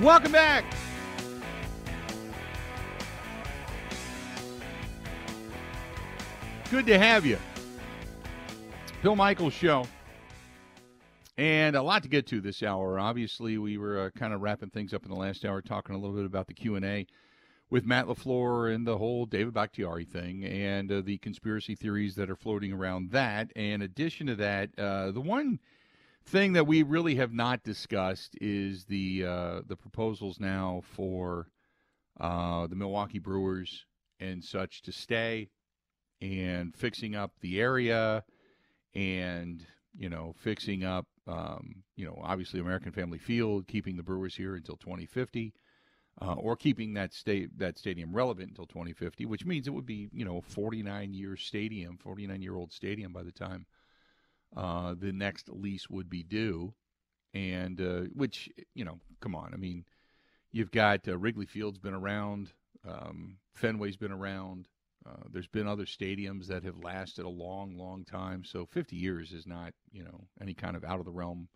Welcome back. Good to have you. Bill Michaels Show. And a lot to get to this hour. Obviously, we were uh, kind of wrapping things up in the last hour, talking a little bit about the Q and A with Matt Lafleur and the whole David Bakhtiari thing, and uh, the conspiracy theories that are floating around that. And in addition to that, uh, the one thing that we really have not discussed is the uh, the proposals now for uh, the Milwaukee Brewers and such to stay and fixing up the area and you know fixing up um, you know obviously American Family Field, keeping the Brewers here until 2050. Uh, or keeping that state that stadium relevant until 2050, which means it would be you know a 49 year stadium, 49 year old stadium by the time uh, the next lease would be due, and uh, which you know, come on, I mean, you've got uh, Wrigley Field's been around, um, Fenway's been around. Uh, there's been other stadiums that have lasted a long, long time. So 50 years is not, you know, any kind of out of the realm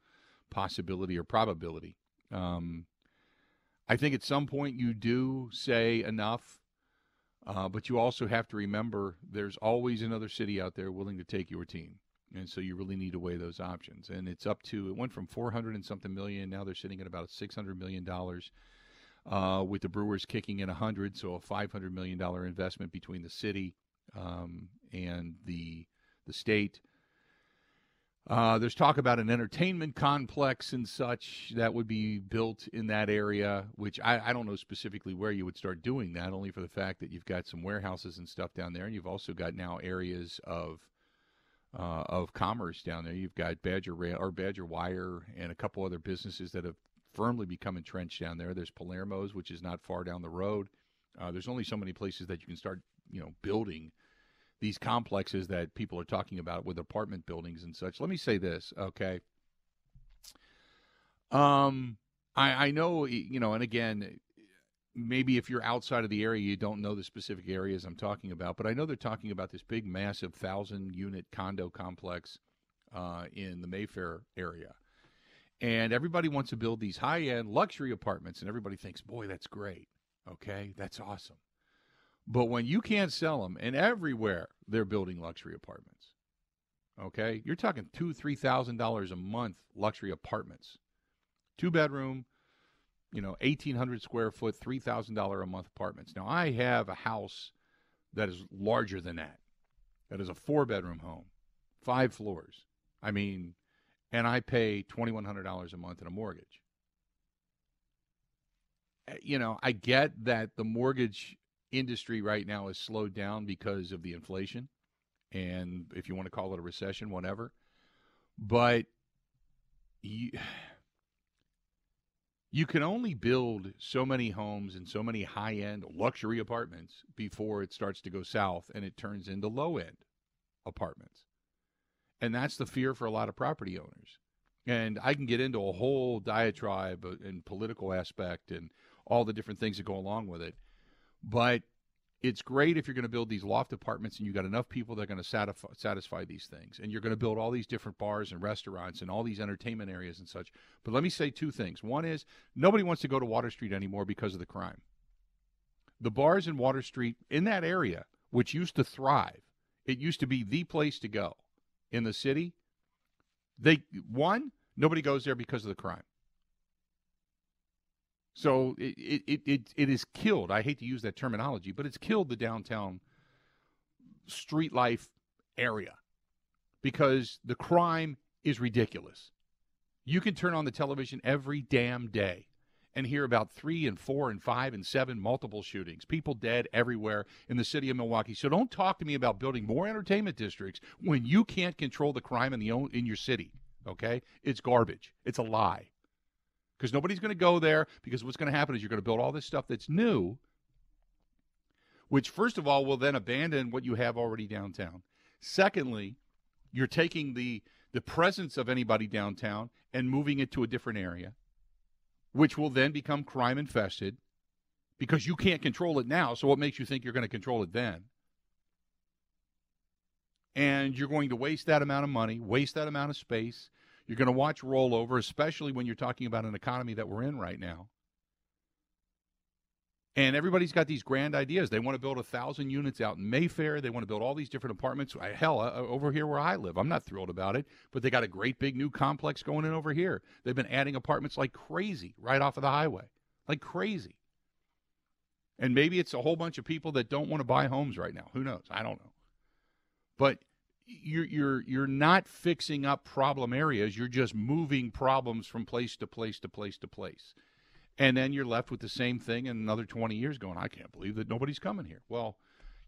possibility or probability. Um, I think at some point you do say enough, uh, but you also have to remember there's always another city out there willing to take your team. And so you really need to weigh those options. And it's up to, it went from 400 and something million. Now they're sitting at about $600 million uh, with the Brewers kicking in 100, so a 500 million dollar investment between the city um, and the the state. Uh, there's talk about an entertainment complex and such that would be built in that area, which I, I, don't know specifically where you would start doing that, only for the fact that you've got some warehouses and stuff down there, and you've also got now areas of uh, of commerce down there. You've got Badger Rail or Badger Wire and a couple other businesses that have firmly become entrenched down there. There's Palermo's, which is not far down the road. Uh, there's only so many places that you can start, you know, building these complexes that people are talking about with apartment buildings and such. Let me say this, okay? Um, I, I know, you know, and again, maybe if you're outside of the area, you don't know the specific areas I'm talking about, but I know they're talking about this big, massive thousand unit condo complex uh, in the Mayfair area and everybody wants to build these high end luxury apartments, and everybody thinks, boy, that's great. Okay, that's awesome. But when you can't sell them, and everywhere they're building luxury apartments, okay, you're talking two, three thousand dollars a month luxury apartments, two bedroom, you know, eighteen hundred square foot, three thousand dollar a month apartments. Now I have a house that is larger than that. That is a four bedroom home, five floors. I mean, and I pay $2,100 a month in a mortgage. Eh, you know, I get that the mortgage industry right now is slowed down because of the inflation and if you want to call it a recession, whatever. But you, you can only build so many homes and so many high end luxury apartments before it starts to go south and it turns into low end apartments. And that's the fear for a lot of property owners. And I can get into a whole diatribe and political aspect and all the different things that go along with it. But it's great if you're going to build these loft apartments and you've got enough people that are going to satisfy, satisfy these things. And you're going to build all these different bars and restaurants and all these entertainment areas and such. But let me say two things. One is nobody wants to go to Water Street anymore because of the crime. The bars in Water Street in that area, which used to thrive, it used to be the place to go in the city, they one nobody goes there because of the crime. So it it it it is killed. I hate to use that terminology, but it's killed the downtown street life area because the crime is ridiculous. You can turn on the television every damn day and hear about three and four and five and seven multiple shootings, people dead everywhere in the city of Milwaukee. So don't talk to me about building more entertainment districts when you can't control the crime in the in your city. Okay, it's garbage. It's a lie. Because nobody's going to go there. Because what's going to happen is you're going to build all this stuff that's new, which first of all will then abandon what you have already downtown. Secondly, you're taking the the presence of anybody downtown and moving it to a different area which will then become crime infested because you can't control it now. So, what makes you think you're going to control it then? And you're going to waste that amount of money, waste that amount of space. You're going to watch rollover, especially when you're talking about an economy that we're in right now. And everybody's got these grand ideas. They want to build a thousand units out in Mayfair. They want to build all these different apartments. Hell, uh, over here where I live, I'm not thrilled about it, but they got a great big new complex going in over here. They've been adding apartments like crazy right off of the highway, like crazy. And maybe it's a whole bunch of people that don't want to buy homes right now. Who knows? I don't know. But you're you're you're not fixing up problem areas. You're just moving problems from place to place to place to place. And then you're left with the same thing in another 20 years going, I can't believe that nobody's coming here. Well,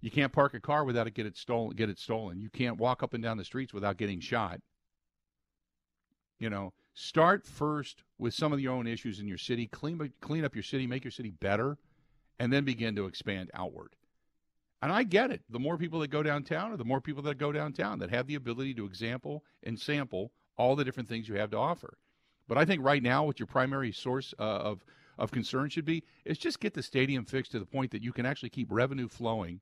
you can't park a car without it get it stolen get it stolen. You can't walk up and down the streets without getting shot. You know, start first with some of your own issues in your city, clean clean up your city, make your city better, and then begin to expand outward. And I get it. The more people that go downtown, or the more people that go downtown that have the ability to example and sample all the different things you have to offer. But I think right now, what your primary source uh, of of concern should be is just get the stadium fixed to the point that you can actually keep revenue flowing,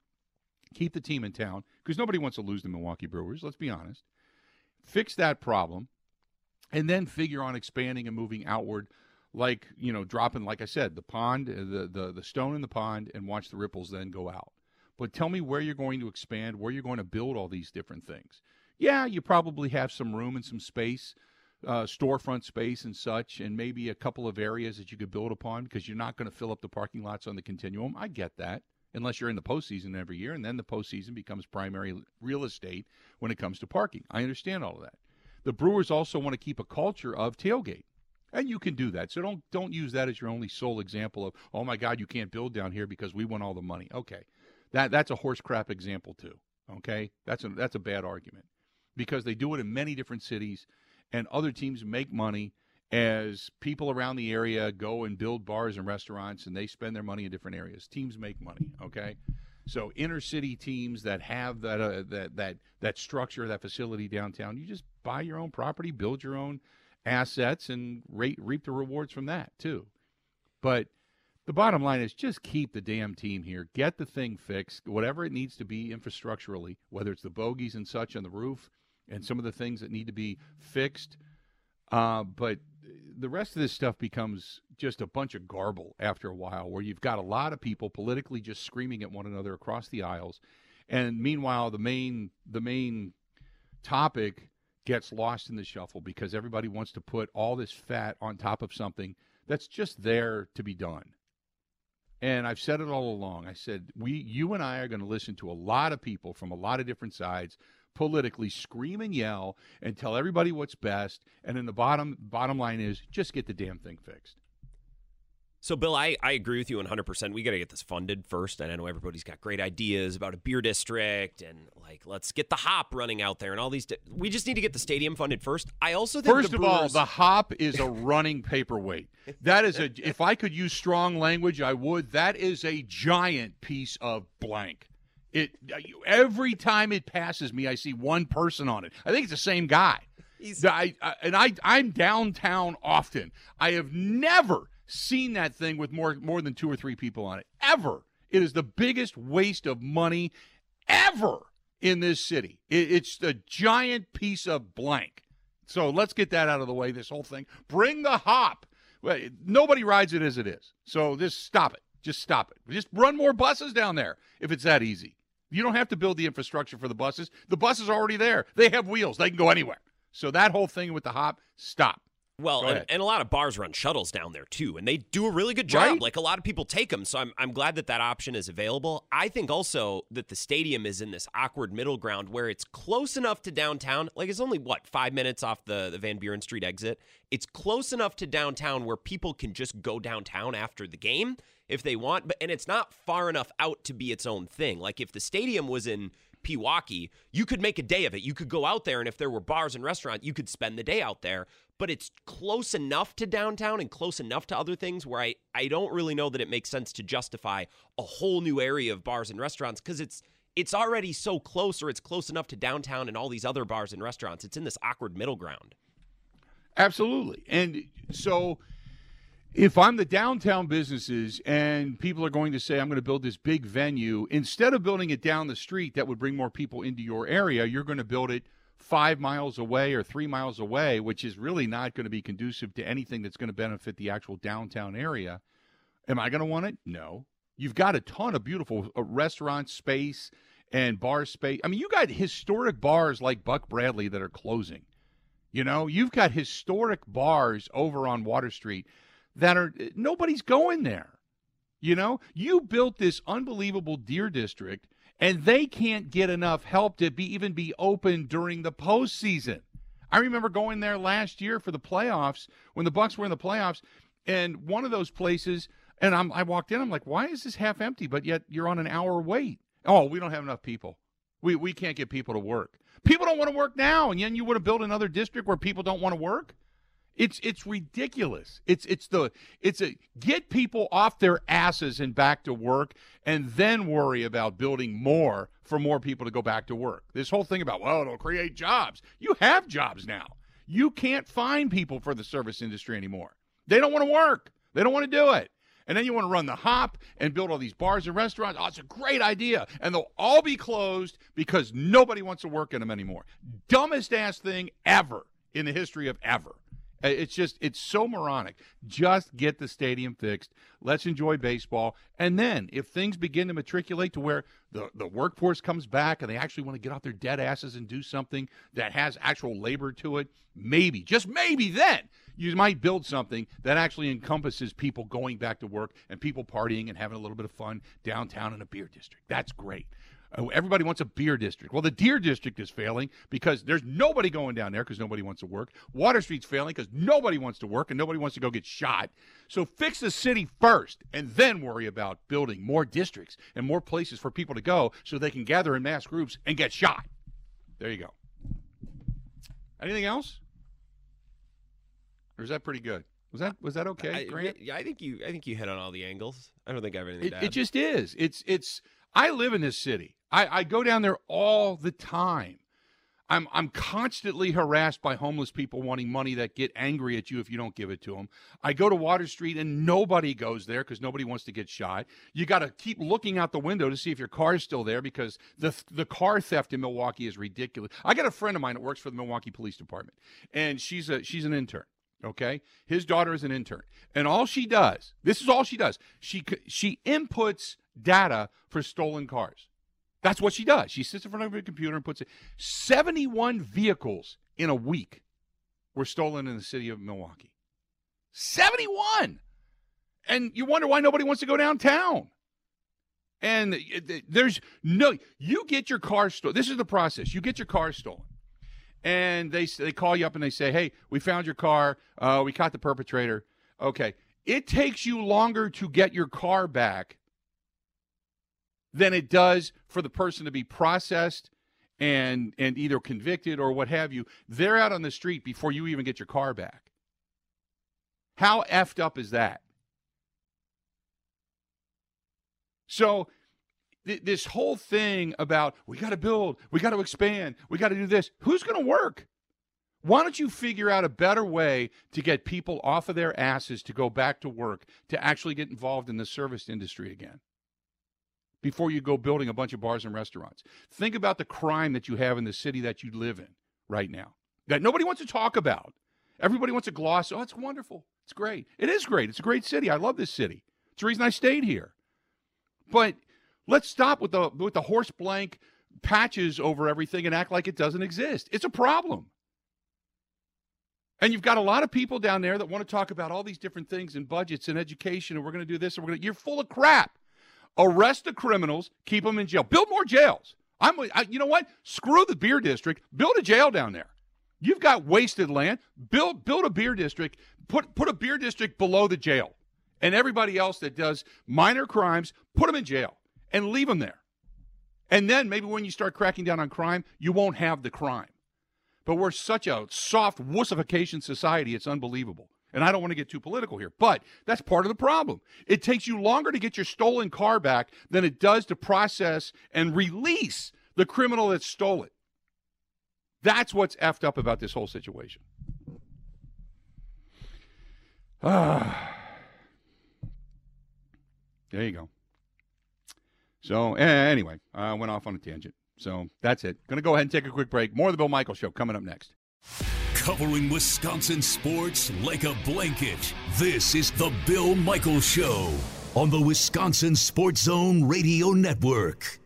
keep the team in town because nobody wants to lose the Milwaukee Brewers. Let's be honest. Fix that problem, and then figure on expanding and moving outward like you know dropping like i said the pond uh, the, the the stone in the pond and watch the ripples then go out but tell me where you're going to expand, where you're going to build all these different things. Yeah, you probably have some room and some space, uh, storefront space and such, and maybe a couple of areas that you could build upon because you're not going to fill up the parking lots on the continuum. I get that, unless you're in the postseason every year, and then the postseason becomes primary real estate when it comes to parking. I understand all of that. The Brewers also want to keep a culture of tailgate. And you can do that. So don't don't use that as your only sole example of, oh my God, you can't build down here because we want all the money. Okay. That that's a horse crap example too. Okay, that's a that's a bad argument because they do it in many different cities, and other teams make money as people around the area go and build bars and restaurants, and they spend their money in different areas. Teams make money. Okay. So inner city teams that have that uh, that that that structure, that facility downtown, you just buy your own property, build your own assets, and rate, reap the rewards from that too. But the bottom line is just keep the damn team here. Get the thing fixed, whatever it needs to be infrastructurally, whether it's the bogies and such on the roof and some of the things that need to be fixed. Uh, but the rest of this stuff becomes just a bunch of garble after a while, where you've got a lot of people politically just screaming at one another across the aisles, and meanwhile the main the main topic gets lost in the shuffle because everybody wants to put all this fat on top of something that's just there to be done. And I've said it all along. I said we, you and I, are going to listen to a lot of people from a lot of different sides politically scream and yell and tell everybody what's best. And then the bottom bottom line is just get the damn thing fixed. So, Bill, I, I agree with you 100%. We got to get this funded first. And I know everybody's got great ideas about a beer district and, like, let's get the hop running out there and all these. Di- we just need to get the stadium funded first. I also think. First of Brewers- all, the hop is a running paperweight. That is a. If I could use strong language, I would. That is a giant piece of blank. It every time it passes me, I see one person on it. I think it's the same guy. I, I, and I I'm downtown often. I have never seen that thing with more more than two or three people on it ever. It is the biggest waste of money ever in this city. It, it's a giant piece of blank. So let's get that out of the way. This whole thing. Bring the hop. Nobody rides it as it is. So just stop it. Just stop it. Just run more buses down there if it's that easy. You don't have to build the infrastructure for the buses. The bus is already there. They have wheels. They can go anywhere. So that whole thing with the hop, stop. Well, and, and, a lot of bars run shuttles down there too, and they do a really good job. Right? Like a lot of people take them, so I'm I'm glad that that option is available. I think also that the stadium is in this awkward middle ground where it's close enough to downtown. Like it's only what five minutes off the the Van Buren Street exit. It's close enough to downtown where people can just go downtown after the game if they want, but and it's not far enough out to be its own thing. Like if the stadium was in Pewaukee, you could make a day of it. You could go out there, and if there were bars and restaurants, you could spend the day out there. But it's close enough to downtown and close enough to other things where I, I don't really know that it makes sense to justify a whole new area of bars and restaurants because it's it's already so close or it's close enough to downtown and all these other bars and restaurants. It's in this awkward middle ground. Absolutely. And so if I'm the downtown businesses and people are going to say, I'm going to build this big venue, instead of building it down the street that would bring more people into your area, you're going to build it five miles away or three miles away, which is really not going to be conducive to anything that's going to benefit the actual downtown area. Am I going to want it? No. You've got a ton of beautiful uh, restaurant space and bar space. I mean, you got historic bars like Buck Bradley that are closing. You know, you've got historic bars over on Water Street that are nobody's going there. You know, you built this unbelievable deer district and they can't get enough help to be even be open during the postseason. I remember going there last year for the playoffs when the Bucks were in the playoffs, and one of those places, and I'm, I walked in, I'm like, why is this half empty? But yet you're on an hour wait. Oh, we don't have enough people. We we can't get people to work. People don't want to work now, and then you want to build another district where people don't want to work. It's it's ridiculous. It's it's the it's a get people off their asses and back to work and then worry about building more for more people to go back to work. This whole thing about well, it'll create jobs. You have jobs now. You can't find people for the service industry anymore. They don't want to work. They don't want to do it. And then you want to run the hop and build all these bars and restaurants. Oh, it's a great idea. And they'll all be closed because nobody wants to work in them anymore. Dumbest ass thing ever in the history of ever. Uh, it's just, it's so moronic. Just get the stadium fixed. Let's enjoy baseball. And then if things begin to matriculate to where the, the workforce comes back and they actually want to get off their dead asses and do something that has actual labor to it, maybe, just maybe then you might build something that actually encompasses people going back to work and people partying and having a little bit of fun downtown in a beer district. That's great. Uh, everybody wants a beer district. Well, the Deer District is failing because there's nobody going down there because nobody wants to work. Water Street's failing because nobody wants to work and nobody wants to go get shot. So fix the city first and then worry about building more districts and more places for people to go so they can gather in mass groups and get shot. There you go. Anything else? Or is that pretty good? Was that was that okay, Grant? I, yeah, I think you I think you hit on all the angles. I don't think I have anything it, it just is. It's it's I live in this city. I, I go down there all the time. I'm I'm constantly harassed by homeless people wanting money that get angry at you if you don't give it to them. I go to Water Street and nobody goes there because nobody wants to get shot. You got to keep looking out the window to see if your car is still there because the the car theft in Milwaukee is ridiculous. I got a friend of mine that works for the Milwaukee Police Department, and she's a she's an intern. Okay, his daughter is an intern, and all she does this is all she does. She she inputs data for stolen cars. That's what she does. She sits in front of her computer and puts it. 71 vehicles in a week were stolen in the city of Milwaukee. 71! And you wonder why nobody wants to go downtown. And there's no, you get your car stolen. This is the process. You get your car stolen. And they, they call you up and they say, hey, we found your car. Uh, we caught the perpetrator. Okay. It takes you longer to get your car back than it does for the person to be processed and and either convicted or what have you. They're out on the street before you even get your car back. How effed up is that? So th- this whole thing about we got to build, we got to expand, we got to do this. Who's going to work? Why don't you figure out a better way to get people off of their asses to go back to work, to actually get involved in the service industry again? Before you go building a bunch of bars and restaurants. Think about the crime that you have in the city that you live in right now that nobody wants to talk about. Everybody wants to gloss, oh, it's wonderful. It's great. It is great. It's a great city. I love this city. It's the reason I stayed here. But let's stop with the with the horse blank patches over everything and act like it doesn't exist. It's a problem. And you've got a lot of people down there that want to talk about all these different things and budgets and education and we're going to do this and we're going to you're full of crap. Arrest the criminals, keep them in jail. Build more jails. I'm, I, you know what? Screw the beer district. Build a jail down there. You've got wasted land. Build, build a beer district. Put, put a beer district below the jail, and everybody else that does minor crimes, put them in jail and leave them there. And then maybe when you start cracking down on crime, you won't have the crime. But we're such a soft wussification society, it's unbelievable. And I don't want to get too political here, but that's part of the problem. It takes you longer to get your stolen car back than it does to process and release the criminal that stole it. That's what's effed up about this whole situation. Ah. There you go. So, anyway, I went off on a tangent. So that's it. Going to go ahead and take a quick break. More of the Bill Michaels Show coming up next. Covering Wisconsin sports like a blanket. This is The Bill Michaels Show on the Wisconsin Sports Zone Radio Network.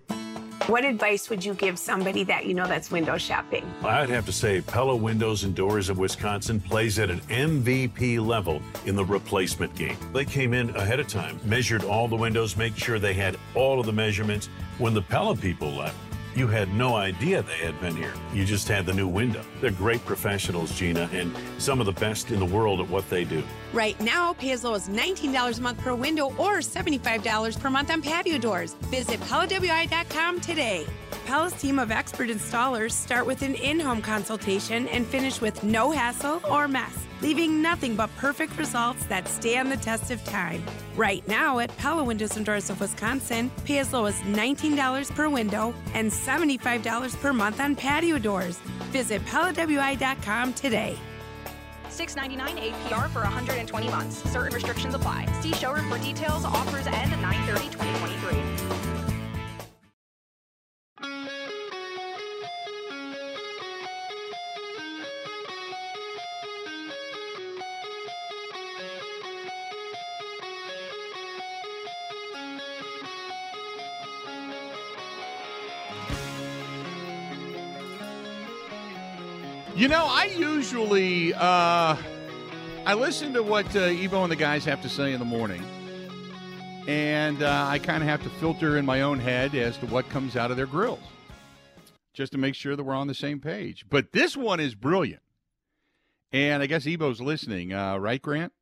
What advice would you give somebody that you know that's window shopping? I'd have to say Pella Windows and Doors of Wisconsin plays at an MVP level in the replacement game. They came in ahead of time, measured all the windows, make sure they had all of the measurements. When the Pella people left, you had no idea they had been here. You just had the new window. They're great professionals, Gina, and some of the best in the world at what they do. Right now, pay as low as $19 a month per window or $75 per month on patio doors. Visit PellaWI.com today. Pella's team of expert installers start with an in home consultation and finish with no hassle or mess leaving nothing but perfect results that stand the test of time. Right now at Pella Windows and Doors of Wisconsin, pay as low as $19 per window and $75 per month on patio doors. Visit PellaWI.com today. $6.99 APR for 120 months. Certain restrictions apply. See showroom for details. Offers end 9 2023. You know, I usually uh, I listen to what uh, Evo and the guys have to say in the morning, and uh, I kind of have to filter in my own head as to what comes out of their grills, just to make sure that we're on the same page. But this one is brilliant, and I guess Evo's listening, uh, right, Grant?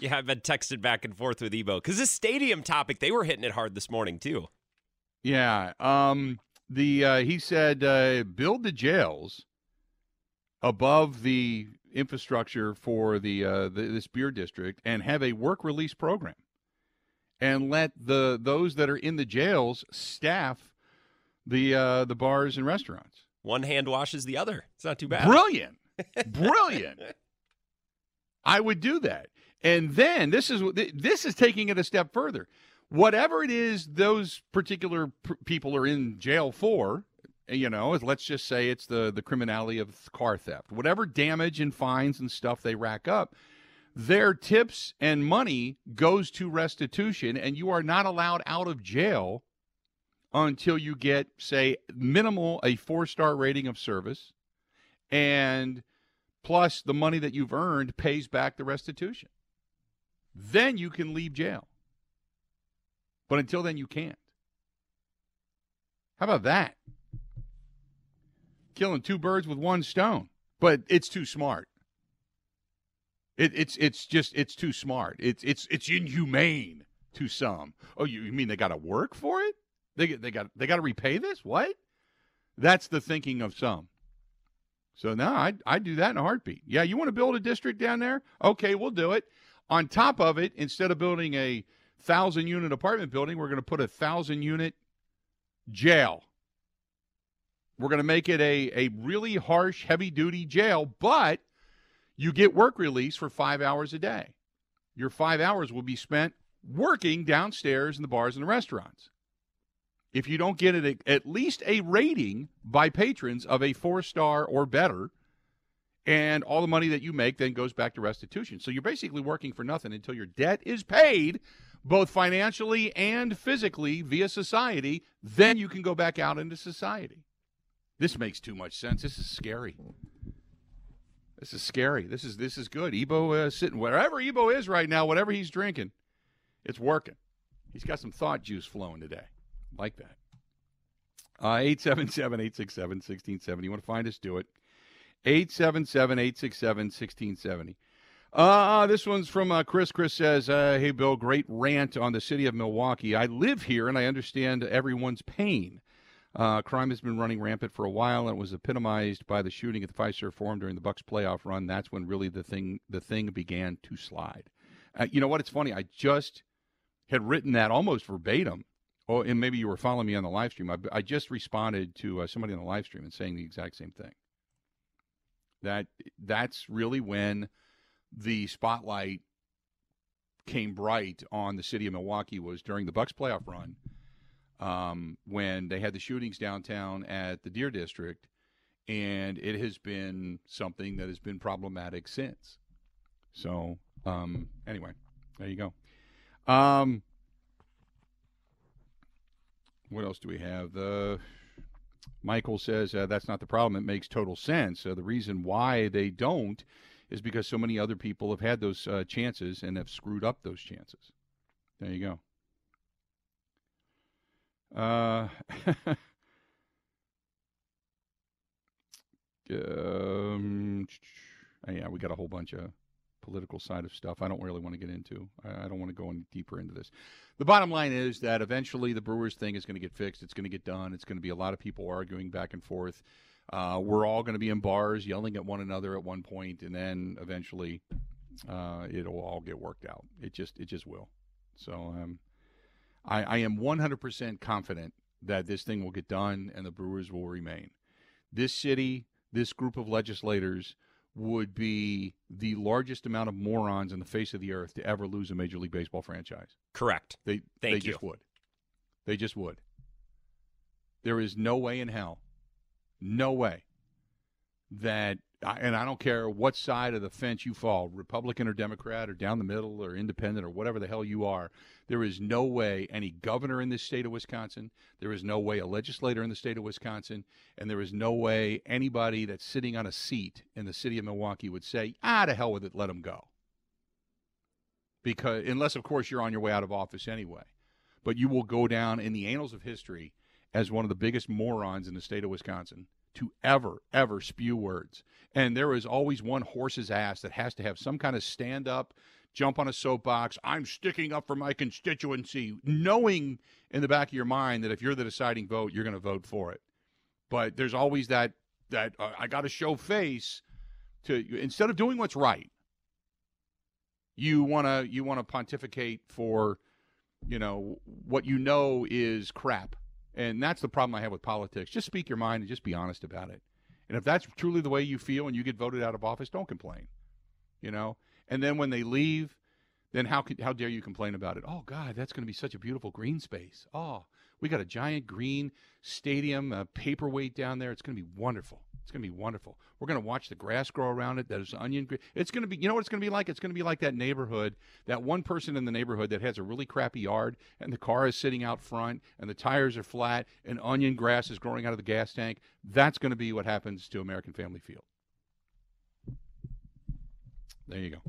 Yeah, I've been texted back and forth with Evo because this stadium topic they were hitting it hard this morning too. Yeah, um, the uh, he said uh, build the jails above the infrastructure for the, uh, the, this beer district and have a work release program and let the those that are in the jails staff the uh, the bars and restaurants. One hand washes the other. It's not too bad. Brilliant, brilliant. I would do that, and then this is this is taking it a step further. Whatever it is, those particular p- people are in jail for you know, let's just say it's the the criminality of car theft, whatever damage and fines and stuff they rack up, their tips and money goes to restitution, and you are not allowed out of jail until you get, say, minimal a four star rating of service, and plus the money that you've earned pays back the restitution. Then you can leave jail. But until then, you can't. How about that? Killing two birds with one stone. But it's too smart. It, it's it's just it's too smart. It's it's it's inhumane to some. Oh, you, you mean they got to work for it? They they got they got to repay this? What? That's the thinking of some. So now I I do that in a heartbeat. Yeah, you want to build a district down there? Okay, we'll do it. On top of it, instead of building a thousand unit apartment building, we're going to put a thousand unit jail. We're going to make it a, a really harsh, heavy duty jail, but you get work release for five hours a day. Your five hours will be spent working downstairs in the bars and the restaurants. If you don't get it at least a rating by patrons of a four star or better, and all the money that you make then goes back to restitution. So you're basically working for nothing until your debt is paid, both financially and physically via society. Then you can go back out into society. This makes too much sense. This is scary. This is scary. This is this is good. Evo uh, sitting wherever Evo is right now, whatever he's drinking, it's working. He's got some thought juice flowing today. Like that. Uh, 877 867 1670. You want to find us? Do it. 877 867 1670. Uh, this one's from uh, Chris. Chris says, uh, Hey, Bill, great rant on the city of Milwaukee. I live here and I understand everyone's pain. Uh, crime has been running rampant for a while, and it was epitomized by the shooting at the Fiserv Forum during the Bucks playoff run. That's when really the thing the thing began to slide. Uh, you know what? It's funny. I just had written that almost verbatim. Oh, and maybe you were following me on the live stream. I, I just responded to uh, somebody on the live stream and saying the exact same thing. That that's really when the spotlight came bright on the city of Milwaukee was during the Bucks playoff run um, when they had the shootings downtown at the Deer District, and it has been something that has been problematic since. So, um, anyway, there you go. Um, what else do we have? The Michael says uh, that's not the problem. It makes total sense. Uh, the reason why they don't is because so many other people have had those uh, chances and have screwed up those chances. There you go. Uh, um, yeah, we got a whole bunch of political side of stuff I don't really want to get into. I, I don't want to go any deeper into this. The bottom line is that eventually the Brewers thing is going to get fixed. It's going to get done. It's going to be a lot of people arguing back and forth. Uh, we're all going to be in bars yelling at one another at one point, and then eventually uh, it'll all get worked out. It just it just will. So um, I, I am 100% confident that this thing will get done and the Brewers will remain. This city, this group of legislators would be the largest amount of morons in the face of the earth to ever lose a Major League Baseball franchise. Correct. They Thank they you. just would. They just would. There is no way in hell, no way that and I don't care what side of the fence you fall, Republican or Democrat or down the middle or independent or whatever the hell you are, there is no way any governor in this state of Wisconsin, there is no way a legislator in the state of Wisconsin, and there is no way anybody that's sitting on a seat in the city of Milwaukee would say, ah, to hell with it, let them go. Because, unless, of course, you're on your way out of office anyway. But you will go down in the annals of history as one of the biggest morons in the state of Wisconsin to ever, ever spew words. And there is always one horse's ass that has to have some kind of stand up, jump on a soapbox. I'm sticking up for my constituency, knowing in the back of your mind that if you're the deciding vote, you're going to vote for it. But there's always that that uh, I got to show face to instead of doing what's right. You want to you want to pontificate for you know what you know is crap and that's the problem I have with politics. Just speak your mind and just be honest about it. And if that's truly the way you feel and you get voted out of office, don't complain. You know? And then when they leave, then how could, how dare you complain about it? Oh God, that's going to be such a beautiful green space. Oh, we got a giant green stadium, a paperweight down there. It's going to be wonderful. It's going to be wonderful. We're going to watch the grass grow around it. There's onion. It's going to be, you know what it's going to be like? It's going to be like that neighborhood, that one person in the neighborhood that has a really crappy yard and the car is sitting out front and the tires are flat and onion grass is growing out of the gas tank. That's going to be what happens to American Family Field. There you go.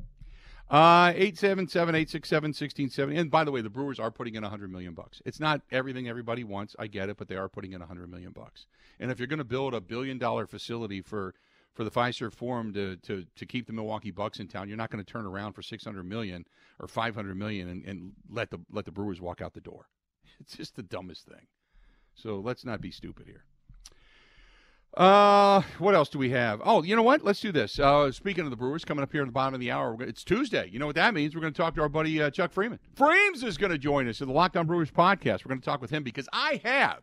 Uh, 877-867-1670. And by the way, the Brewers are putting in 100 million bucks. It's not everything everybody wants. I get it, but they are putting in 100 million bucks. And if you're going to build a billion dollar facility for for the Fiserv Forum to, to, to keep the Milwaukee Bucks in town, you're not going to turn around for 600 million or 500 million and, and let the let the Brewers walk out the door. It's just the dumbest thing. So let's not be stupid here. Uh, what else do we have? Oh, you know what? Let's do this. Uh, speaking of the Brewers, coming up here at the bottom of the hour, it's Tuesday. You know what that means? We're going to talk to our buddy uh, Chuck Freidmund. Freems is going to join us in the Locked on Brewers podcast. We're going to talk with him because I have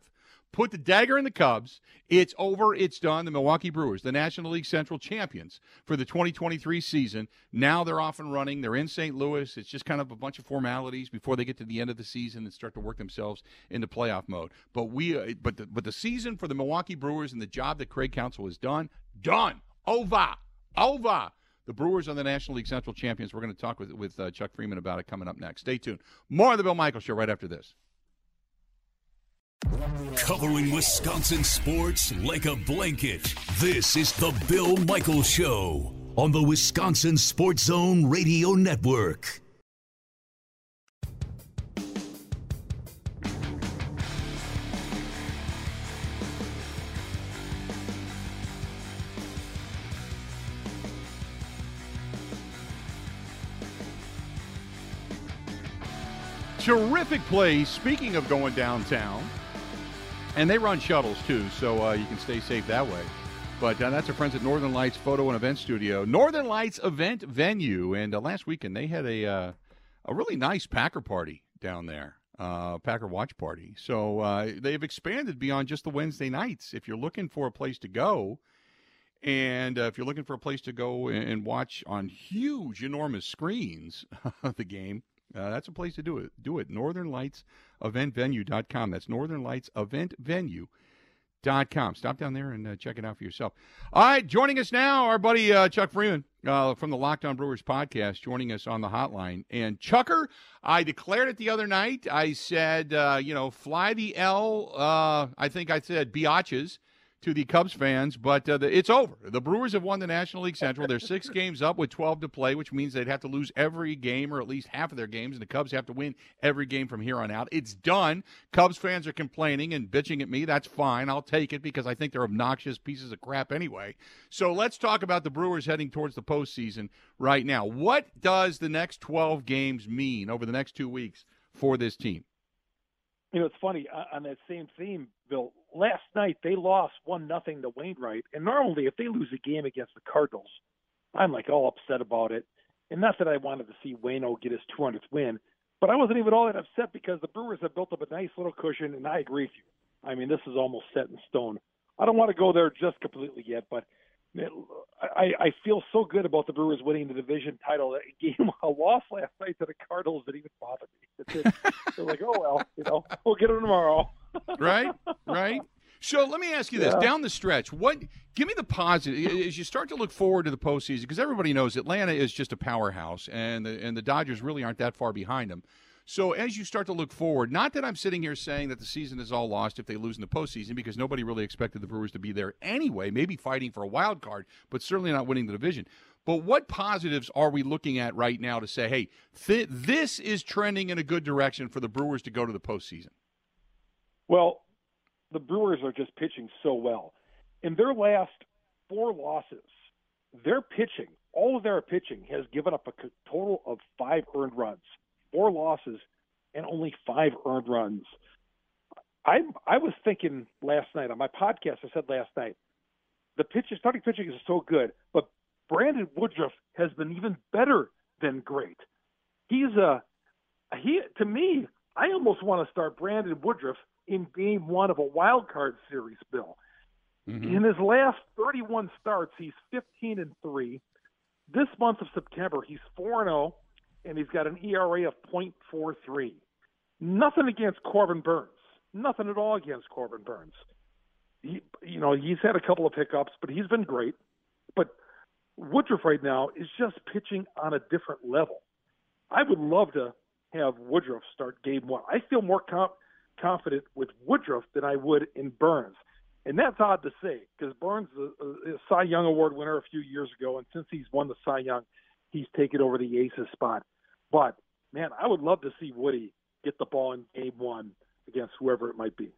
put the dagger in the Cubs. It's over. It's done. The Milwaukee Brewers, the National League Central champions for the 2023 season. Now they're off and running. They're in St. Louis. It's just kind of a bunch of formalities before they get to the end of the season and start to work themselves into playoff mode. But we, uh, but the, but the season for the Milwaukee Brewers and the job that Craig Counsell has done, done, over, over. The Brewers are the National League Central champions. We're going to talk with with uh, Chuck Freidmund about it coming up next. Stay tuned. More of the Bill Michaels Show right after this. Covering Wisconsin sports like a blanket. This is the Bill Michaels Show on the Wisconsin Sports Zone Radio Network. Terrific place. Speaking of going downtown, and they run shuttles too, so uh, you can stay safe that way. But uh, that's our friends at Northern Lights Photo and Event Studio, Northern Lights Event Venue. And uh, last weekend they had a uh, a really nice Packer party down there, uh, Packer watch party. So uh, they've expanded beyond just the Wednesday nights. If you're looking for a place to go, and if you're looking for a place to go and watch on huge, enormous screens the game, uh, that's a place to do it. Do it. Northern Lights Event Venue.com. That's Northern Lights Event Venue. Dot com. Stop down there and uh, check it out for yourself. All right, joining us now, our buddy uh, Chuck Freidmund uh, from the Locked on Brewers podcast, joining us on the hotline. And Chucker, I declared it the other night. I said, uh, you know, fly the L. Uh, I think I said biatches to the Cubs fans, but uh, the, it's over. The Brewers have won the National League Central. They're six games up with 12 to play, which means they'd have to lose every game or at least half of their games, and the Cubs have to win every game from here on out. It's done. Cubs fans are complaining and bitching at me. That's fine. I'll take it because I think they're obnoxious pieces of crap anyway. So let's talk about the Brewers heading towards the postseason right now. What does the next 12 games mean over the next two weeks for this team? You know, it's funny on that same theme, Bill. Last night they lost one nothing to Wainwright, and normally if they lose a game against the Cardinals, I'm like all upset about it. And not that I wanted to see Wayno get his 200th win, but I wasn't even all that upset because the Brewers have built up a nice little cushion, and I agree with you. I mean, this is almost set in stone. I don't want to go there just completely yet, but I, I feel so good about the Brewers winning the division title. A game, a loss last night to the Cardinals didn't even bother me. They're like, oh well, you know, we'll get them tomorrow. Right, right. So let me ask you this: yeah. down the stretch, what? Give me the positive as you start to look forward to the postseason, because everybody knows Atlanta is just a powerhouse, and the, and the Dodgers really aren't that far behind them. So as you start to look forward, not that I'm sitting here saying that the season is all lost if they lose in the postseason, because nobody really expected the Brewers to be there anyway, maybe fighting for a wild card, but certainly not winning the division. But what positives are we looking at right now to say, hey, th- this is trending in a good direction for the Brewers to go to the postseason? Well, the Brewers are just pitching so well. In their last four losses, their pitching, all of their pitching, has given up a total of five earned runs four losses and only five earned runs. I I was thinking last night on my podcast. I said last night the pitching, starting pitching is so good, but Brandon Woodruff has been even better than great. He's a he to me. I almost want to start Brandon Woodruff in Game One of a wild card series. Bill, mm-hmm. in his last 31 starts, he's 15 and three. This month of September, he's four and zero. Oh and he's got an ERA of .43. Nothing against Corbin Burnes. Nothing at all against Corbin Burnes. He, you know, he's had a couple of hiccups, but he's been great. But Woodruff right now is just pitching on a different level. I would love to have Woodruff start game one. I feel more comp- confident with Woodruff than I would in Burnes. And that's odd to say because Burnes is a, a Cy Young Award winner a few years ago, and since he's won the Cy Young, he's taken over the aces spot. But man, I would love to see Woody get the ball in game one against whoever it might be.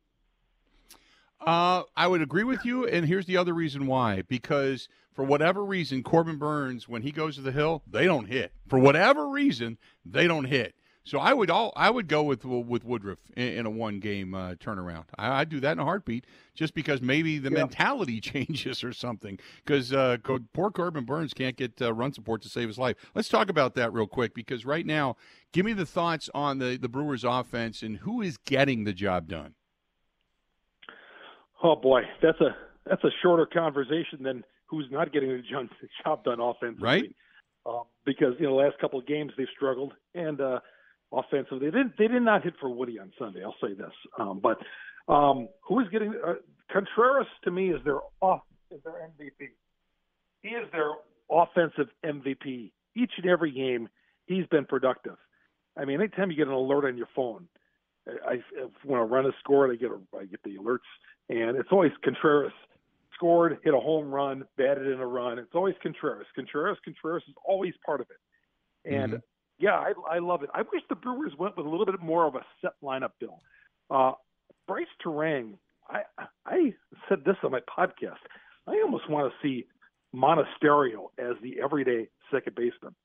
Uh, I would agree with you, and here's the other reason why. Because for whatever reason, Corbin Burnes, when he goes to the hill, they don't hit. For whatever reason, they don't hit. So I would all I would go with with Woodruff in, in a one game uh, turnaround. I, would do that in a heartbeat, just because maybe the yeah. mentality changes or something. Because uh, poor Corbin Burnes can't get uh, run support to save his life. Let's talk about that real quick because right now, give me the thoughts on the the Brewers' offense and who is getting the job done. Oh boy, that's a that's a shorter conversation than who's not getting the job done offensively. Right. Um, because you know, the last couple of games they've struggled, and uh, offensively. They did they did not hit for Woody on Sunday. I'll say this. Um, but um, who is getting uh, Contreras to me is their off is their MVP. He is their offensive MVP. Each and every game, he's been productive. I mean, anytime you get an alert on your phone, I, I when a run is scored, I get a, I get the alerts, and it's always Contreras scored, hit a home run, batted in a run. It's always Contreras. Contreras, Contreras is always part of it. And mm-hmm yeah, I, I love it. I wish the Brewers went with a little bit more of a set lineup, Bill. Uh, Brice Turang, I I said this on my podcast. I almost want to see Monasterio as the everyday second baseman.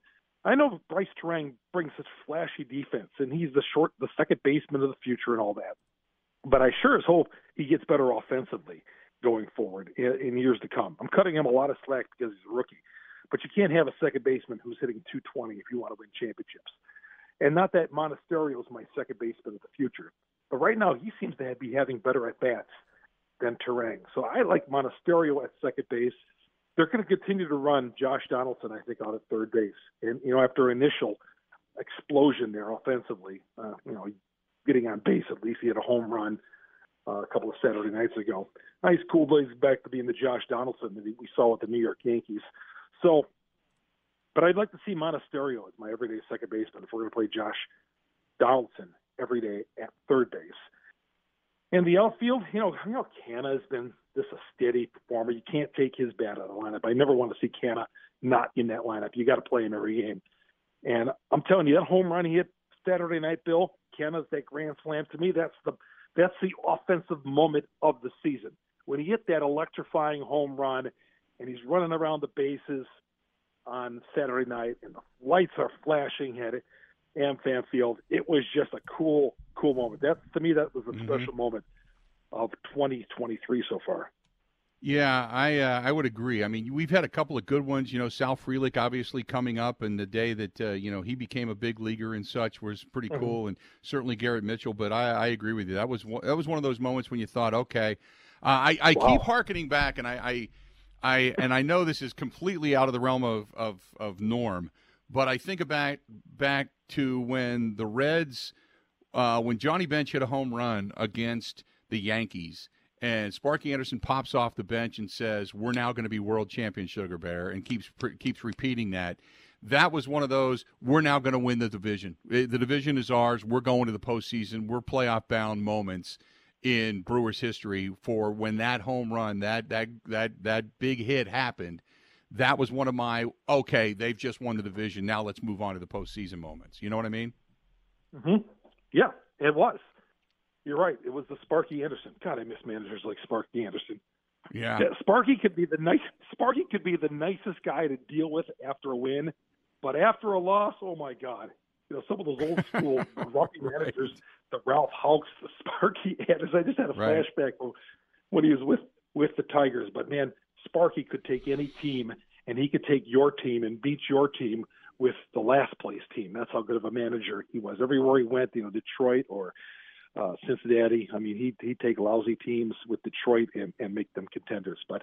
I know Brice Turang brings such flashy defense, and he's the short, the second baseman of the future, and all that. But I sure as hope he gets better offensively going forward in, in years to come. I'm cutting him a lot of slack because he's a rookie. But you can't have a second baseman who's hitting 220 if you want to win championships. And not that Monasterio is my second baseman of the future, but right now he seems to be having better at bats than Turang. So I like Monasterio at second base. They're going to continue to run Josh Donaldson, I think, out at third base. And you know, after initial explosion there offensively, uh, you know, getting on base at least, he had a home run. uh, a couple of Saturday nights ago. Nice, cool days back to being the Josh Donaldson that we saw at the New York Yankees. So, but I'd like to see Monasterio as my everyday second baseman if we're going to play Josh Donaldson every day at third base. And the outfield, you know, you know, Canha has been just a steady performer. You can't take his bat out of the lineup. I never want to see Canha not in that lineup. You got to play him every game. And I'm telling you, that home run he hit Saturday night, Bill, Canha's that grand slam. To me, that's the that's the offensive moment of the season when he hit that electrifying home run, and he's running around the bases on Saturday night, and the lights are flashing at AmFam Field. It was just a cool, cool moment. That to me, that was a mm-hmm. special moment of 2023 so far. Yeah, I uh, I would agree. I mean, we've had a couple of good ones. You know, Sal Frelick obviously coming up, and the day that uh, you know he became a big leaguer and such was pretty mm-hmm. cool, and certainly Garrett Mitchell. But I, I agree with you. That was one, that was one of those moments when you thought, okay, uh, I I wow. keep harkening back, and I, I I and I know this is completely out of the realm of of, of norm, but I think about back to when the Reds, uh, when Johnny Bench hit a home run against the Yankees and Sparky Anderson pops off the bench and says, "We're now going to be world champion, Sugar Bear," and keeps keeps repeating that. That was one of those. We're now going to win the division. The division is ours. We're going to the postseason. We're playoff bound moments in Brewers history for when that home run, that that that that big hit happened. That was one of my okay. They've just won the division. Now let's move on to the postseason moments. You know what I mean? Mm-hmm. Yeah, it was. You're right. It was the Sparky Anderson. God, I miss managers like Sparky Anderson. Yeah. yeah. Sparky could be the nice Sparky could be the nicest guy to deal with after a win, but after a loss, oh my God. You know, some of those old school grumpy managers, the Ralph Houks, the Sparky Anderson. I just had a right. flashback when he was with with the Tigers. But man, Sparky could take any team and he could take your team and beat your team with the last place team. That's how good of a manager he was. Everywhere he went, you know, Detroit or uh, Cincinnati. I mean, he'd, he'd take lousy teams with Detroit and, and make them contenders. But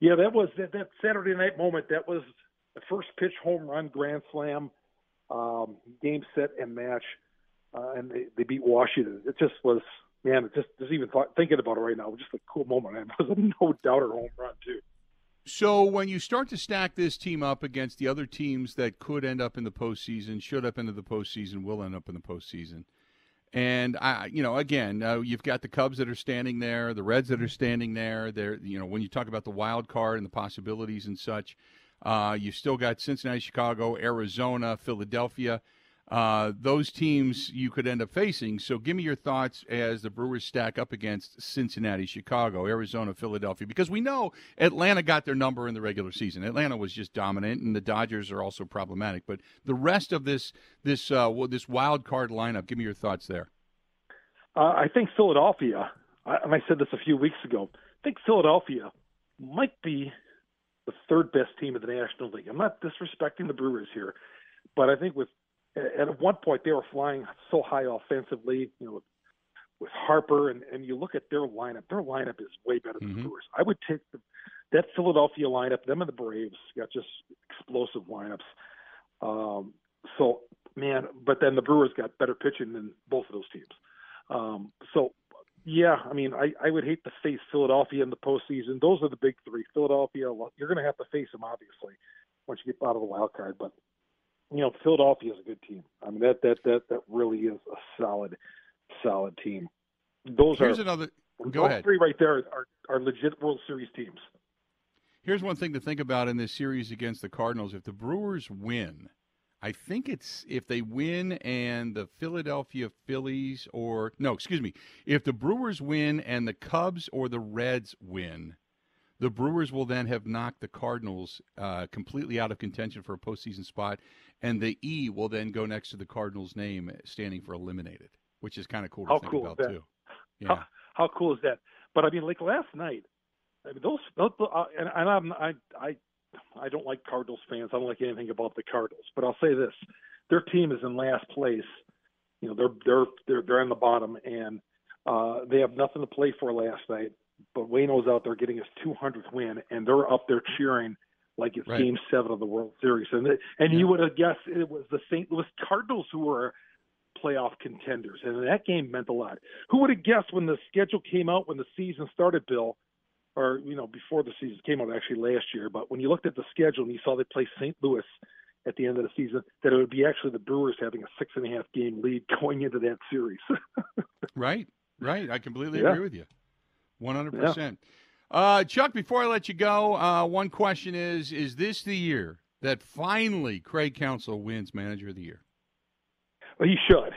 yeah, that was that, that Saturday night moment. That was the first pitch home run grand slam, um, game set and match, uh, and they, they beat Washington. It just was man. It just just even thought, thinking about it right now, just a cool moment. And it was a no doubter home run too. So when you start to stack this team up against the other teams that could end up in the postseason, should up into the postseason, will end up in the postseason and I, you know, again, uh, you've got the Cubs that are standing there, the Reds that are standing there. There, you know, when you talk about the wild card and the possibilities and such, uh, you've still got Cincinnati, Chicago, Arizona, Philadelphia. Uh, those teams you could end up facing. So give me your thoughts as the Brewers stack up against Cincinnati, Chicago, Arizona, Philadelphia, because we know Atlanta got their number in the regular season. Atlanta was just dominant, and the Dodgers are also problematic. But the rest of this this uh, this wild card lineup, give me your thoughts there. Uh, I think Philadelphia, and I said this a few weeks ago. I think Philadelphia might be the third best team in the National League. I'm not disrespecting the Brewers here, but I think with at one point they were flying so high offensively, you know, with, with Harper, and and you look at their lineup. Their lineup is way better than mm-hmm. the Brewers. I would take the, that Philadelphia lineup. Them and the Braves got just explosive lineups. Um, so man, but then the Brewers got better pitching than both of those teams. Um, so yeah, I mean, I, I would hate to face Philadelphia in the postseason. Those are the big three. Philadelphia, you're going to have to face them obviously once you get out of the wild card, but you know, Philadelphia is a good team. I mean, that that that that really is a solid, solid team. Those are Here's are another. Go ahead. Three right there are are legit World Series teams. Here's one thing to think about in this series against the Cardinals. If the Brewers win, I think it's if they win and the Philadelphia Phillies or no, excuse me, if the Brewers win and the Cubs or the Reds win, the Brewers will then have knocked the Cardinals uh, completely out of contention for a postseason spot, and the E will then go next to the Cardinals' name, standing for eliminated, which is kind of cool to how think cool about too. Yeah. How, how, cool is that? But I mean, like last night, I mean, those, those uh, and, and I'm, I, I, I don't like Cardinals fans. I don't like anything about the Cardinals. But I'll say this: their team is in last place. You know, they're they're they're they're in the bottom, and uh, they have nothing to play for last night but Wayno's out there getting his 200th win, and they're up there cheering like it's right. Game Seven of the World Series. And and yeah. you would have guessed it was the St. Louis Cardinals who were playoff contenders, and that game meant a lot. Who would have guessed when the schedule came out when the season started, Bill, or you know before the season came out actually last year, but when you looked at the schedule and you saw they play St. Louis at the end of the season, that it would be actually the Brewers having a six and a half game lead going into that series. right, right. I completely yeah. agree with you, one hundred percent. Uh, Chuck, before I let you go, uh, one question is: Is this the year that finally Craig Counsell wins Manager of the Year? Well, he should.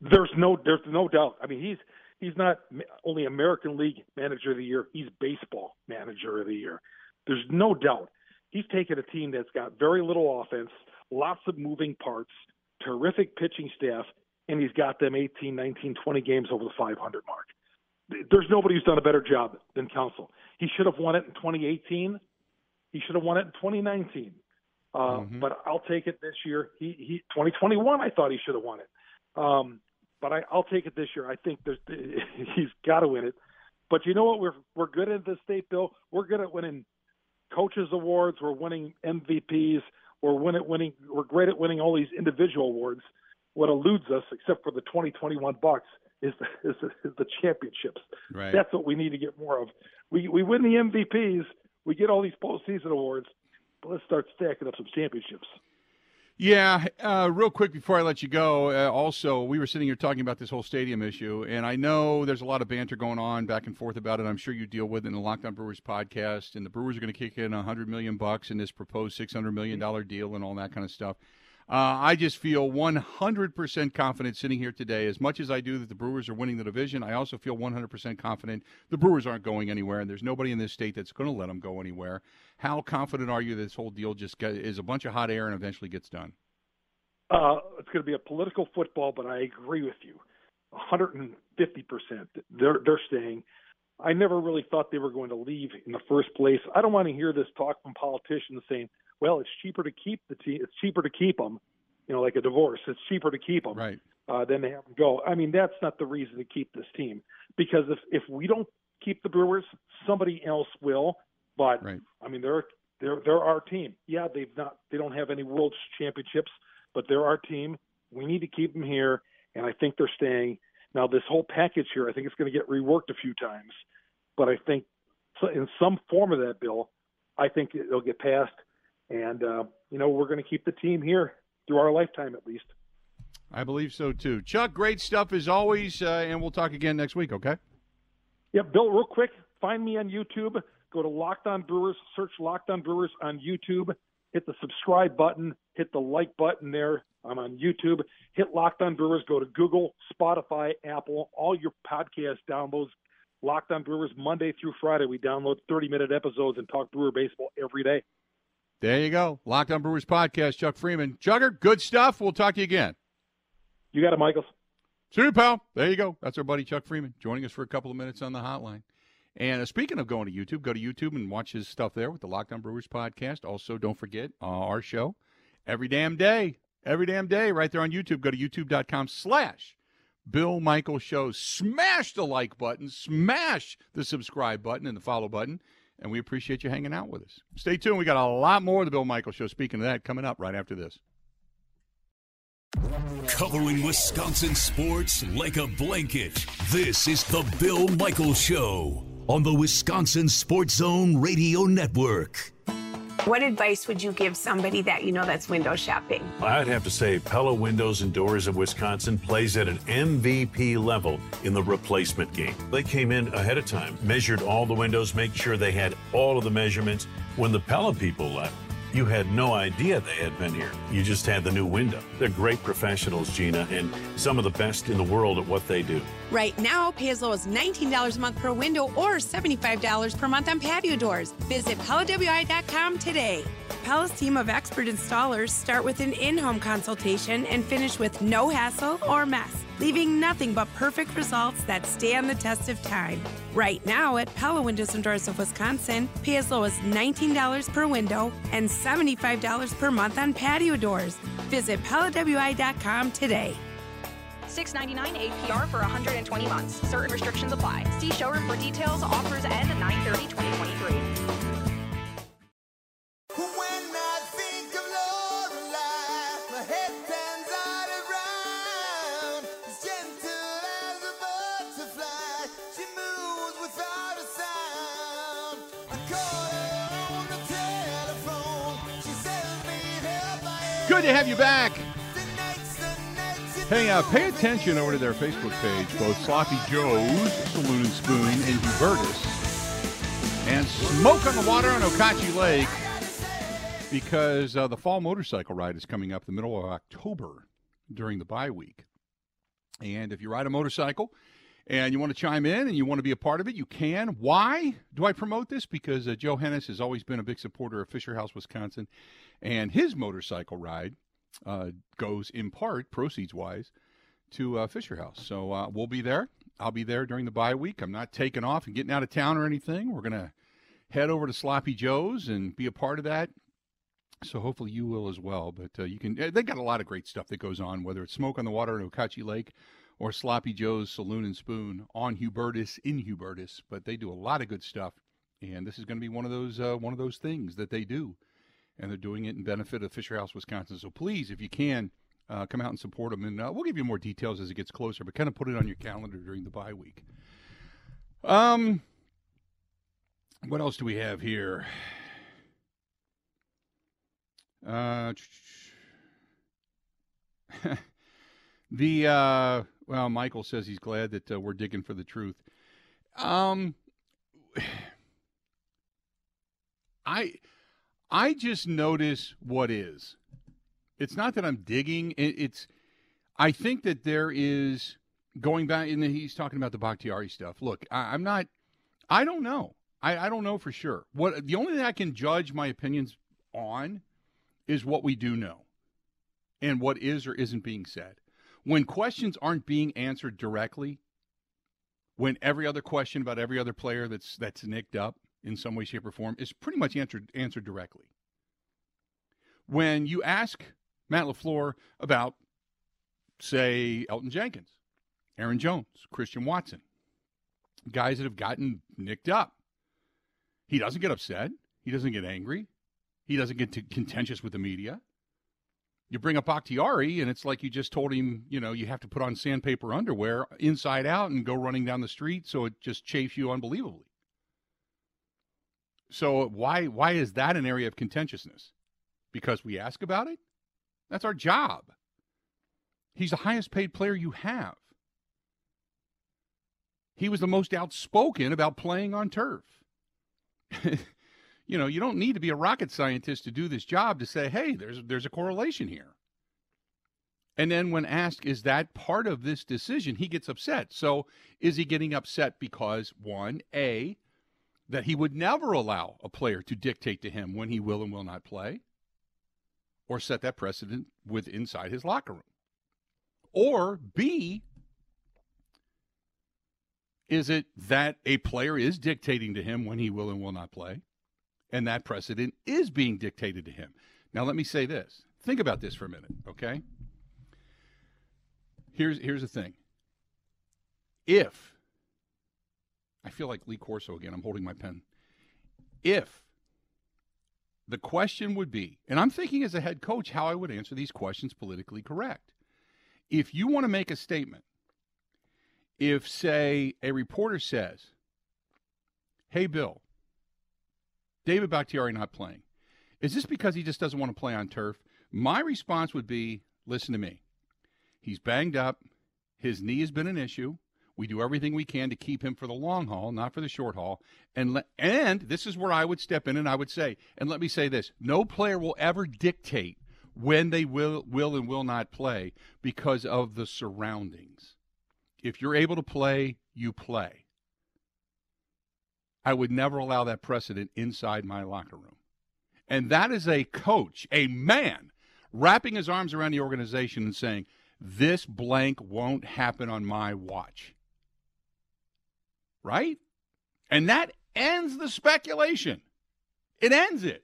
There's no, there's no doubt. I mean, he's he's not only American League Manager of the Year; he's Baseball Manager of the Year. There's no doubt. He's taken a team that's got very little offense, lots of moving parts, terrific pitching staff, and he's got them 18, 19, 20 games over the 500 mark there's nobody who's done a better job than Counsell. He should have won it in 2018. He should have won it in 2019. Uh, mm-hmm. But I'll take it this year. He, he 2021. I thought he should have won it. Um, but I, I'll take it this year. I think there's he's got to win it. But you know what? We're we're good at this state, Bill. We're good at winning coaches awards. We're winning MVPs. We're winning winning. We're great at winning all these individual awards. What eludes us, except for the 2021 Bucks, is the, is the, is the championships. Right. That's what we need to get more of. We we win the MVPs, we get all these postseason awards, but let's start stacking up some championships. Yeah, uh, real quick before I let you go, uh, also, we were sitting here talking about this whole stadium issue, and I know there's a lot of banter going on back and forth about it. I'm sure you deal with it in the Locked On Brewers podcast, and the Brewers are going to kick in 100 million bucks in this proposed 600 million dollar deal and all that kind of stuff. Uh, I just feel 100% confident sitting here today. As much as I do that the Brewers are winning the division, I also feel 100% confident the Brewers aren't going anywhere, and there's nobody in this state that's going to let them go anywhere. How confident are you that this whole deal just get, is a bunch of hot air and eventually gets done? Uh, it's going to be a political football, but I agree with you. 150%. They're, they're staying. I never really thought they were going to leave in the first place. I don't want to hear this talk from politicians saying, well, it's cheaper to keep the team. It's cheaper to keep them. You know, like a divorce. It's cheaper to keep them right. uh, than they have them go. I mean, that's not the reason to keep this team because if if we don't keep the Brewers, somebody else will. But right. I mean, they're they're they're our team. Yeah, they've not they don't have any World Championships, but they're our team. We need to keep them here, and I think they're staying. Now, this whole package here, I think it's going to get reworked a few times, but I think in some form of that bill, I think it'll get passed and uh, you know we're going to keep the team here through our lifetime at least. I believe so too. Chuck, great stuff as always, uh, and we'll talk again next week. Okay. Yeah, Bill. Real quick, find me on YouTube. Go to Locked On Brewers. Search Locked On Brewers on YouTube. Hit the subscribe button. Hit the like button there. I'm on YouTube. Hit Locked On Brewers. Go to Google, Spotify, Apple, all your podcast downloads. Locked On Brewers Monday through Friday. We download 30 minute episodes and talk Brewer baseball every day. There you go. Locked on Brewers podcast, Chuck Freidmund. Jugger, good stuff. We'll talk to you again. You got it, Michael. See you, pal. There you go. That's our buddy Chuck Freidmund joining us for a couple of minutes on the hotline. And uh, speaking of going to YouTube, go to YouTube and watch his stuff there with the Locked On Brewers podcast. Also, don't forget uh, our show every damn day, every damn day, right there on YouTube. Go to youtube.com slash Bill Michael Show. Smash the like button, smash the subscribe button and the follow button and we appreciate you hanging out with us. Stay tuned. We got a lot more of the Bill Michael Show. Speaking of that, coming up right after this. Covering Wisconsin sports like a blanket. This is the Bill Michael Show on the Wisconsin Sports Zone Radio Network. What advice would you give somebody that you know that's window shopping? I'd have to say Pella Windows and Doors of Wisconsin plays at an MVP level in the replacement game. They came in ahead of time, measured all the windows, make sure they had all of the measurements. When the Pella people left, you had no idea they had been here. You just had the new window. They're great professionals, Gina, and some of the best in the world at what they do. Right now, pay as low as $19 a month per window or $75 per month on patio doors. Visit PellaWI.com today. Pella's team of expert installers start with an in home consultation and finish with no hassle or mess leaving nothing but perfect results that stand the test of time. Right now at Pella Windows and Doors of Wisconsin, pay as low as $19 per window and $75 per month on patio doors. Visit PellaWI.com today. $6.99 APR for 120 months. Certain restrictions apply. See showroom for details. Offers end 9 2023. Good to have you back. Hey, uh, pay attention over to their Facebook page, both Sloppy Joe's Saloon and Spoon and Hubertus, and Smoke on the Water on Okauchee Lake, because uh, the fall motorcycle ride is coming up the middle of October during the bye week. And if you ride a motorcycle and you want to chime in and you want to be a part of it, you can. Why do I promote this? Because uh, Joe Hennis has always been a big supporter of Fisher House, Wisconsin, and his motorcycle ride uh, goes in part, proceeds wise, to uh, Fisher House. So uh, we'll be there. I'll be there during the bye week. I'm not taking off and getting out of town or anything. We're going to head over to Sloppy Joe's and be a part of that. So hopefully you will as well. But uh, you can, they got a lot of great stuff that goes on, whether it's Smoke on the Water in Okauchee Lake or Sloppy Joe's Saloon and Spoon on Hubertus in Hubertus. But they do a lot of good stuff. And this is going to be one of those uh, one of those things that they do and they're doing it in benefit of Fisher House, Wisconsin. So please, if you can, uh, come out and support them. And uh, we'll give you more details as it gets closer, but kind of put it on your calendar during the bye week. Um, what else do we have here? Uh, the uh, well, Michael says he's glad that uh, we're digging for the truth. Um, I I just notice what is. It's not that I'm digging. It's I think that there is going back and he's talking about the Bakhtiari stuff. Look, I, am not. I don't know. I, I don't know for sure. What the only thing I can judge my opinions on is what we do know, and what is or isn't being said. When questions aren't being answered directly, when every other question about every other player that's that's nicked up in some way, shape, or form is pretty much answered answered directly. When you ask Matt LaFleur about, say, Elgton Jenkins, Aaron Jones, Christian Watson, guys that have gotten nicked up, he doesn't get upset. He doesn't get angry. He doesn't get contentious with the media. You bring up Bakhtiari, and it's like you just told him, you know, you have to put on sandpaper underwear inside out and go running down the street so it just chafes you unbelievably. So why why is that an area of contentiousness? Because we ask about it? That's our job. He's the highest paid player you have. He was the most outspoken about playing on turf. you know, you don't need to be a rocket scientist to do this job to say, "Hey, there's there's a correlation here." And then when asked, is that part of this decision, he gets upset. So is he getting upset because, one, A, that he would never allow a player to dictate to him when he will and will not play or set that precedent with inside his locker room. Or B, is it that a player is dictating to him when he will and will not play, and that precedent is being dictated to him? Now, let me say this. Think about this for a minute, okay? Here's, here's the thing. If I feel like Lee Corso again. I'm holding my pen. If the question would be, and I'm thinking as a head coach how I would answer these questions politically correct. If you want to make a statement, if, say, a reporter says, Hey, Bill, David Bakhtiari not playing, is this because he just doesn't want to play on turf? My response would be listen to me. He's banged up. His knee has been an issue. We do everything we can to keep him for the long haul, not for the short haul. And le- and this is where I would step in and I would say, and let me say this: no player will ever dictate when they will will and will not play because of the surroundings. If you're able to play, you play. I would never allow that precedent inside my locker room. And that is a coach, a man, wrapping his arms around the organization and saying, This blank won't happen on my watch right? And that ends the speculation. It ends it.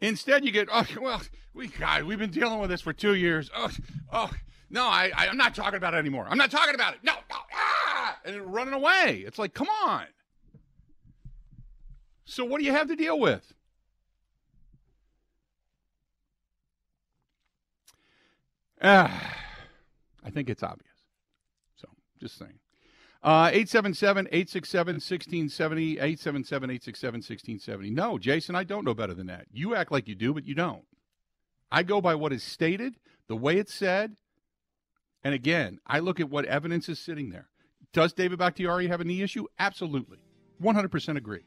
Instead, you get, oh, well, we, God, we've been dealing with this for two years. Oh, oh, no, I, I, am not talking about it anymore. I'm not talking about it. No, no, ah! And running away. It's like, come on. So, what do you have to deal with? Ah, I think it's obvious. So, just saying. Uh, 877 867 1670. 877 867 1670. No, Jason, I don't know better than that. You act like you do, but you don't. I go by what is stated, the way it's said, and again, I look at what evidence is sitting there. Does David Bakhtiari have a knee issue? Absolutely. 100% agree.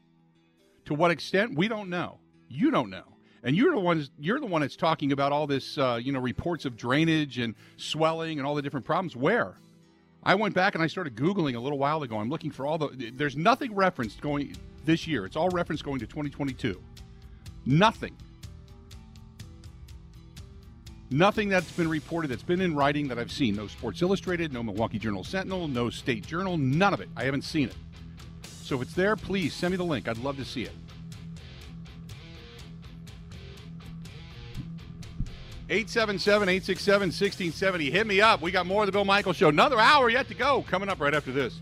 To what extent? We don't know. You don't know. And you're the ones you're the one that's talking about all this uh, you know reports of drainage and swelling and all the different problems. Where? I went back and I started googling a little while ago. I'm looking for all the there's nothing referenced going this year. It's all referenced going to 2022. Nothing. Nothing that's been reported that's been in writing that I've seen. No Sports Illustrated, no Milwaukee Journal Sentinel, no State Journal, none of it. I haven't seen it. So if it's there, please send me the link. I'd love to see it. 877 867 1670. Hit me up. We got more of the Bill Michaels Show. Another hour yet to go. Coming up right after this.